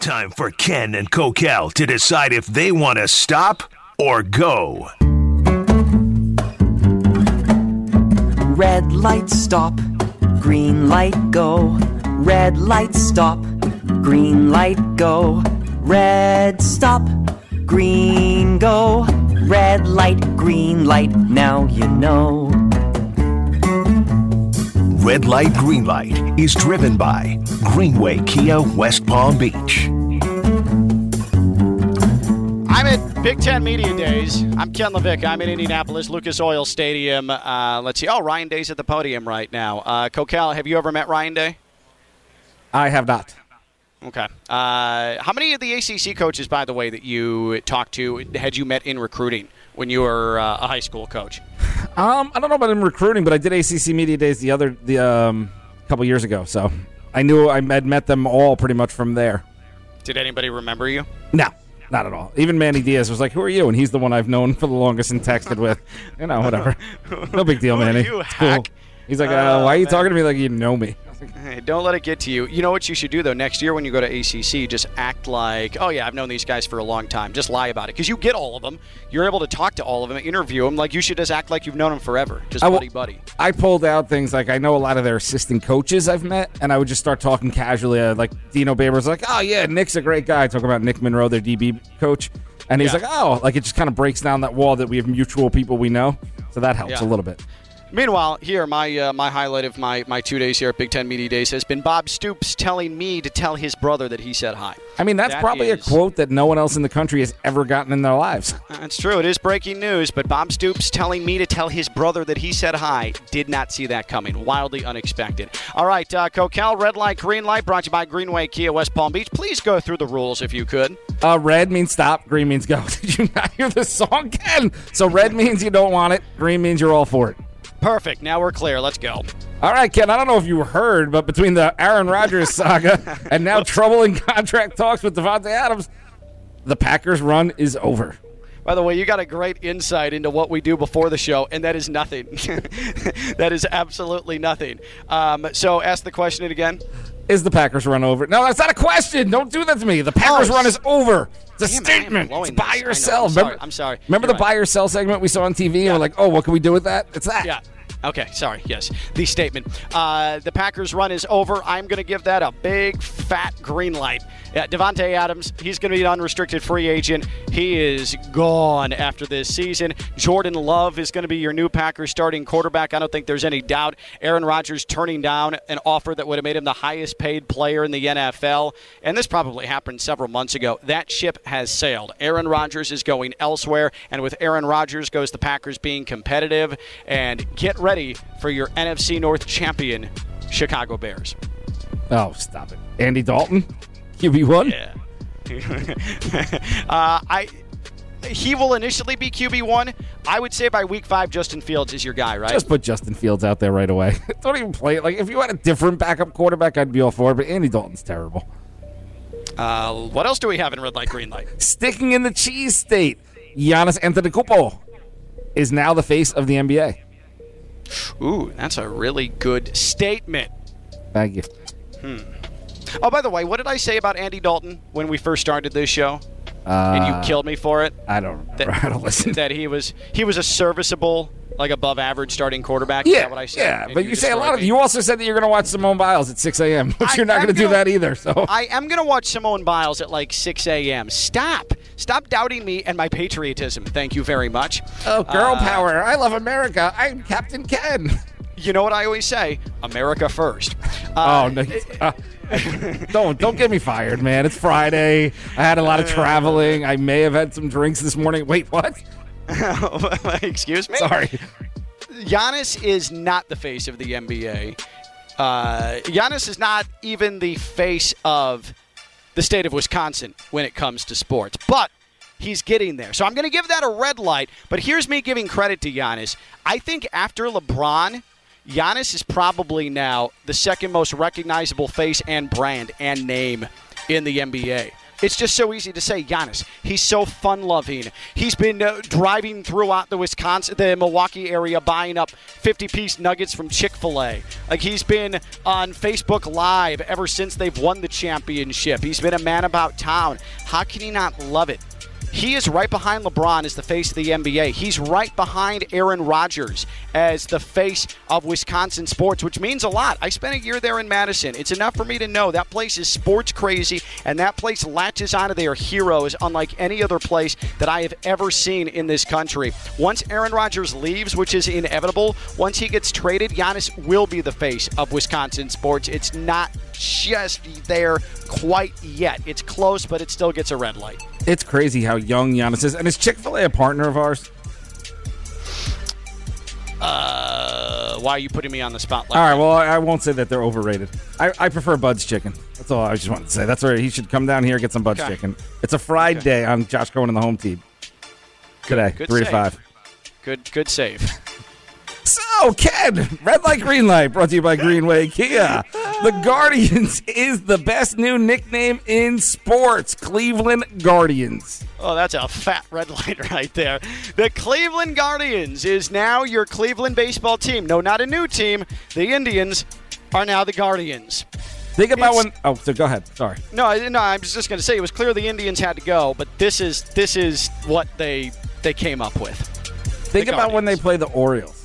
Time for Ken and Kokell to decide if they want to stop or go. Red light stop, green light go. Red light stop, green light go. Red stop, green go. Red light, green light, now you know. Red Light, Green Light is driven by Greenway Kia West Palm Beach. I'm at Big Ten Media Days. I'm Ken Levick. I'm in Indianapolis, Lucas Oil Stadium. Uh, let's see. Oh, Ryan Day's at the podium right now. Uh, Kokell, have you ever met Ryan Day? I have not. Okay. Uh, how many of the ACC coaches, by the way, that you talked to had you met in recruiting when you were uh, a high school coach? Um, I don't know about in recruiting, but I did ACC Media Days the other the um couple years ago, so I knew I had met them all pretty much from there. Did anybody remember you? No, not at all. Even Manny Diaz was like, "Who are you?" And he's the one I've known for the longest and texted with. You know, whatever. No big deal, Manny. you, cool. He's like, uh, Oh, "Why are you man. talking to me like you know me?" I was like, Hey, don't let it get to you. You know what you should do though. Next year when you go to ACC, just act like, oh yeah, I've known these guys for a long time. Just lie about it because you get all of them. You're able to talk to all of them, interview them. Like you should just act like you've known them forever. Just I buddy buddy. I pulled out things like I know a lot of their assistant coaches I've met, and I would just start talking casually. Uh, like Dino Babers like, "Oh yeah, Nick's a great guy." Talking about Nick Monroe, their DB coach, and he's Yeah. like, "Oh," like it just kind of breaks down that wall that we have mutual people we know, so that helps Yeah. a little bit. Meanwhile, here my uh, my highlight of my my two days here at Big Ten Media Days has been Bob Stoops telling me to tell his brother that he said hi. I mean, that's That probably is- a quote that no one else in the country has ever gotten in their lives. That's true. It is breaking news, but Bob Stoops telling me to tell his brother that he said hi. Did not see that coming. Wildly unexpected. All right, uh, Kokell, red light, green light, brought to you by Greenway Kia West Palm Beach. Please go through the rules if you could. Uh, red means stop, green means go. Did you not hear the song, Ken? So red means you don't want it, green means you're all for it. Perfect. Now we're clear. Let's go. All right, Ken, I don't know if you heard, but between the Aaron Rodgers saga and now troubling contract talks with Davante Adams, the Packers' run is over. By the way, you got a great insight into what we do before the show, and that is nothing. that is absolutely nothing. Um, so ask the question again. Is the Packers' run over? No, that's not a question. Don't do that to me. The Packers' Oh, run is over. It's a statement. It's buy this. I or know. sell. I'm sorry. Remember, I'm sorry. Remember You're the buy or sell segment we saw on TV? And we're like, oh, what can we do with that? It's that. Yeah. Okay, sorry. Yes, the statement. Uh, the Packers' run is over. I'm going to give that a big fat green light. Yeah, Davante Adams, he's going to be an unrestricted free agent. He is gone after this season. Jordan Love is going to be your new Packers starting quarterback. I don't think there's any doubt. Aaron Rodgers turning down an offer that would have made him the highest paid player in the NFL. And this probably happened several months ago. That ship has sailed. Aaron Rodgers is going elsewhere. And with Aaron Rodgers goes the Packers being competitive. And get ready for your NFC North champion, Chicago Bears. Oh, stop it. Andy Dalton, QB1. Yeah. uh, I. He will initially be QB one. I would say by week five, Justin Fields is your guy, right? Just put Justin Fields out there right away. Don't even play it. Like, if you had a different backup quarterback, I'd be all for it, but Andy Dalton's terrible. Uh, what else do we have in red light, green light? Sticking in the cheese state, Giannis Antetokounmpo is now the face of the NBA. Ooh, that's a really good statement. Thank you. Oh, by the way, what did I say about Andy Dalton when we first started this show? Uh, and you killed me for it. I don't. That, I don't listen. that he was he was a serviceable, like above average starting quarterback. Is yeah, that what I said? yeah, And but you, say a lot of. me. You also said that you're going to watch Simone Biles at 6 a.m., which I you're not going to do that either. So I am going to watch Simone Biles at like 6 a.m. Stop. Stop doubting me and my patriotism. Thank you very much. oh, girl Uh, power! I love America. I'm Captain Ken. You know what I always say? America first. Oh Uh, no! uh, don't don't get me fired, man. It's Friday. I had a lot of traveling. I may have had some drinks this morning. Wait, what? Excuse me? Sorry. Giannis is not the face of the NBA. Uh, Giannis is not even the face of the state of Wisconsin when it comes to sports. But he's getting there. So I'm going to give that a red light. But here's me giving credit to Giannis. I think after LeBron, Giannis is probably now the second most recognizable face and brand and name in the NBA. It's just so easy to say Giannis. He's so fun-loving. He's been uh, driving throughout the Wisconsin, the Milwaukee area, buying up 50-piece nuggets from Chick-fil-A. Like he's been on Facebook Live ever since they've won the championship. He's been a man about town. How can you not love it? He is right behind LeBron as the face of the NBA. He's right behind Aaron Rodgers as the face of Wisconsin sports, which means a lot. I spent a year there in Madison. It's enough for me to know that place is sports crazy, and that place latches onto their heroes unlike any other place that I have ever seen in this country. Once Aaron Rodgers leaves, which is inevitable, once he gets traded, Giannis will be the face of Wisconsin sports. It's not just there quite yet. It's close, but it still gets a red light. It's crazy how young Giannis is. And is Chick fil A a partner of ours? Uh, why are you putting me on the spot? Like All right, well, I I won't say that they're overrated. I, I prefer Bud's Chicken. That's all I just wanted to say. That's where he should come down here get some Bud's Okay. Chicken. It's a fried Okay. day on Josh Cohen and the home team today, good three to save. five. good, good save. So, Ken, red light, green light, brought to you by Greenway Kia. The Guardians is the best new nickname in sports. Cleveland Guardians. Oh, that's a fat red light right there. The Cleveland Guardians is now your Cleveland baseball team. No, not a new team. The Indians are now the Guardians. Think about It's- when. Oh, so go ahead. Sorry. No, I- no, I was just going to say it was clear the Indians had to go, but this is this is what they they came up with. Think about when they play the Orioles.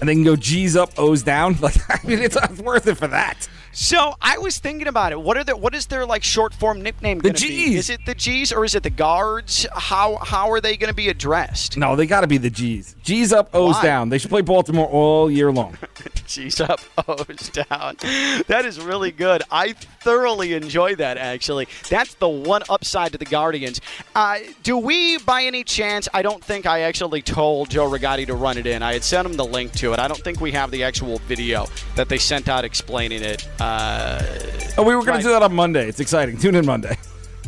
And they can go G's up, O's down. Like, I mean, it's, it's worth it for that. So I was thinking about it. What are the what is their like short form nickname The going to be? Gs. Is it the G's or is it the guards? How how are they going to be addressed? No, they got to be the G's. G's up, O's Why? down. They should play Baltimore all year long. G's up, O's down. That is really good. I thoroughly enjoy that, actually. That's the one upside to the Guardians. Uh, do we, by any chance, I don't think I actually told Joe Rigotti to run it in. I had sent him the link to it. I don't think we have the actual video that they sent out explaining it. Uh, Oh, we were going Right. to do that on Monday. It's exciting. Tune in Monday.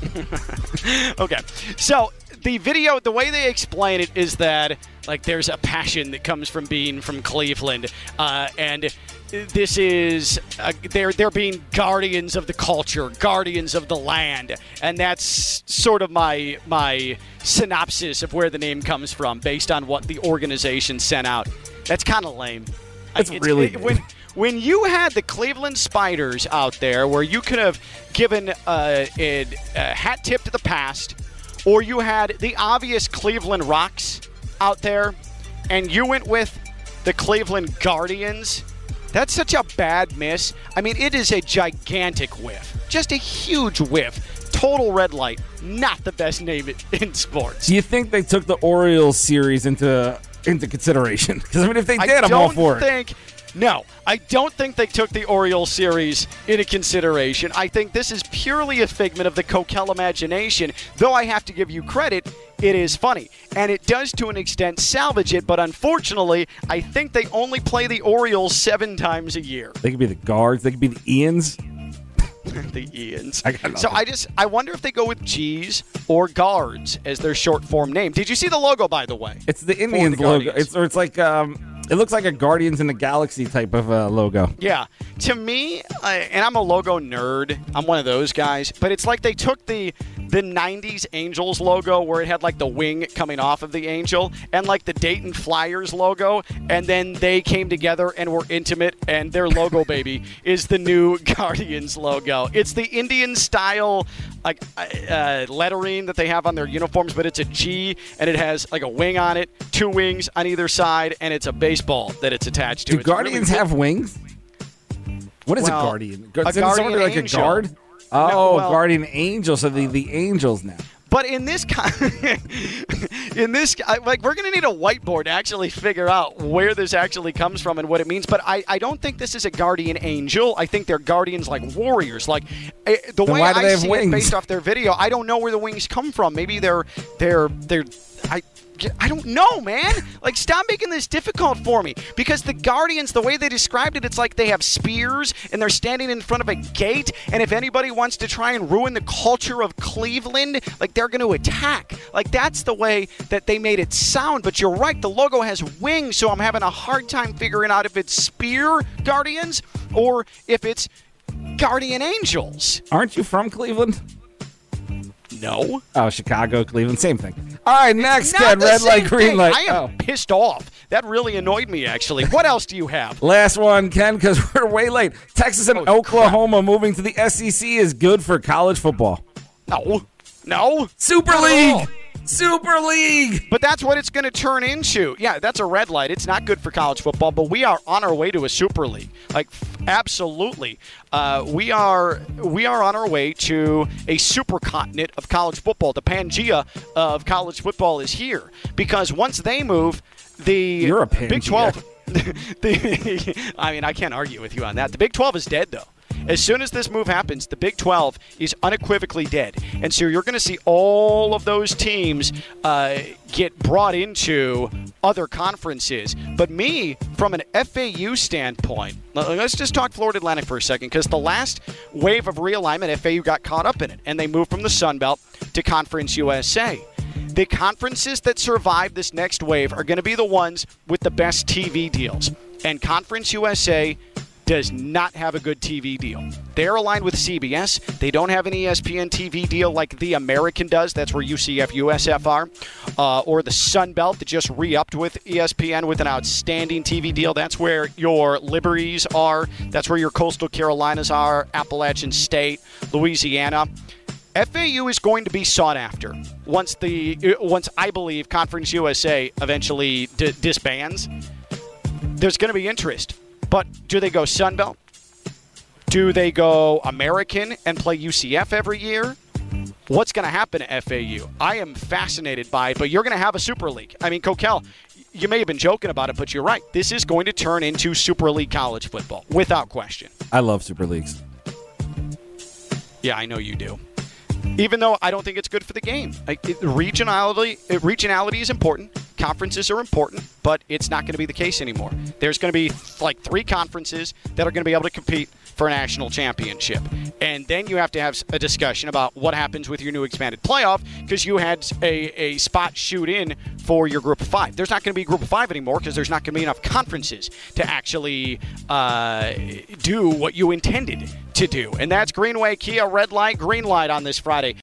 okay. So the video, the way they explain it is that like there's a passion that comes from being from Cleveland, uh, and this is uh, they're they're being guardians of the culture, guardians of the land, and that's sort of my my synopsis of where the name comes from, based on what the organization sent out. That's kind of lame. It's really it- when when you had the Cleveland Spiders out there, where you could have given uh, a, a hat tip to the past, or you had the obvious Cleveland Rocks out there, and you went with the Cleveland Guardians. That's such a bad miss. I mean, it is a gigantic whiff, just a huge whiff. Total red light. Not the best name in- sports. Do you think they took the Orioles series into into consideration? Because I mean, if they did, I'm all for it. think. No, I don't think they took the Orioles series into consideration. I think this is purely a figment of the Kokell imagination. Though I have to give you credit, it is funny, and it does to an extent salvage it. But unfortunately, I think they only play the Orioles seven times a year. They could be the guards. They could be the Ians. the Ians. I got so. I just I wonder if they go with G's or guards as their short form name. Did you see the logo by the way? It's the Indians logo. It's or it's like um, it looks like a Guardians in the Galaxy type of uh, logo. Yeah. To me, and I'm a logo nerd. I'm one of those guys. But it's like they took the the '90s Angels logo, where it had like the wing coming off of the angel, and like the Dayton Flyers logo, and then they came together and were intimate, and their logo baby is the new Guardians logo. It's the Indian style like uh, lettering that they have on their uniforms, but it's a G, and it has like a wing on it, two wings on either side, and it's a baseball that it's attached to. Do It's really Guardians cool. have wings? What is Well, a Guardian? a Isn't somebody guardian like angel. a guard? No, Oh, well- Guardian Angel. So the the Angels now. But in this kind, in this like we're gonna need a whiteboard to actually figure out where this actually comes from and what it means. But I, I don't think this is a guardian angel. I think they're guardians like warriors. Like eh, the Then way I see it based off their video, I don't know where the wings come from. Maybe they're they're they're I. I don't know, man. Like, stop making this difficult for me. Because the Guardians, the way they described it, it's like they have spears and they're standing in front of a gate. And if anybody wants to try and ruin the culture of Cleveland, like they're going to attack. Like, that's the way that they made it sound. But you're right, the logo has wings, so I'm having a hard time figuring out if it's Spear Guardians or if it's Guardian Angels. Aren't you from Cleveland? No. Oh, Chicago, Cleveland, same thing. All right, next, Ken. Red light, green thing. light. I am Oh. pissed off. That really annoyed me, actually. What else do you have? Last one, Ken, because we're way late. Texas and Oh, Oklahoma moving to the SEC is good for college football. No. No. Super. League! Super League! But that's what it's going to turn into. Yeah, that's a red light. It's not good for college football, but we are on our way to a super league. Like, f- absolutely, uh, we are we are on our way to a supercontinent of college football. The Pangea of college football is here because once they move, the You're Big Twelve. the, I mean, I can't argue with you on that. The Big 12 is dead, though. As soon as this move happens, the Big 12 is unequivocally dead. And so you're going to see all of those teams uh, get brought into other conferences. But me, from an FAU standpoint, let's just talk Florida Atlantic for a second because the last wave of realignment, FAU got caught up in it. And they moved from the Sun Belt to Conference USA. The conferences that survive this next wave are going to be the ones with the best TV deals. And Conference USA does not have a good TV deal. They're aligned with CBS. They don't have an ESPN TV deal like the American does. That's where UCF, USF are. Uh, or the Sun Belt that just re upped with ESPN with an outstanding TV deal. That's where your Liberties are. That's where your Coastal Carolinas are, Appalachian State, Louisiana. FAU is going to be sought after once the uh, once I believe Conference USA eventually d- disbands. There's going to be interest, but do they go Sun Belt? Do they go American and play UCF every year? What's going to happen at FAU? I am fascinated by it, but you're going to have a Super League. I mean, Kokell, you may have been joking about it, but you're right. This is going to turn into Super League college football without question. I love Super Leagues. Yeah, I know you do. Even though I don't think it's good for the game. Like it, regionality, regionality is important. Conferences are important, but it's not going to be the case anymore. There's going to be like three conferences that are going to be able to compete for a national championship, and then you have to have a discussion about what happens with your new expanded playoff because you had a, a spot shoot in for your group of five. There's not going to be group of five anymore because there's not going to be enough conferences to actually uh, do what you intended to do, and that's Greenway Kia red light, green light on this Friday.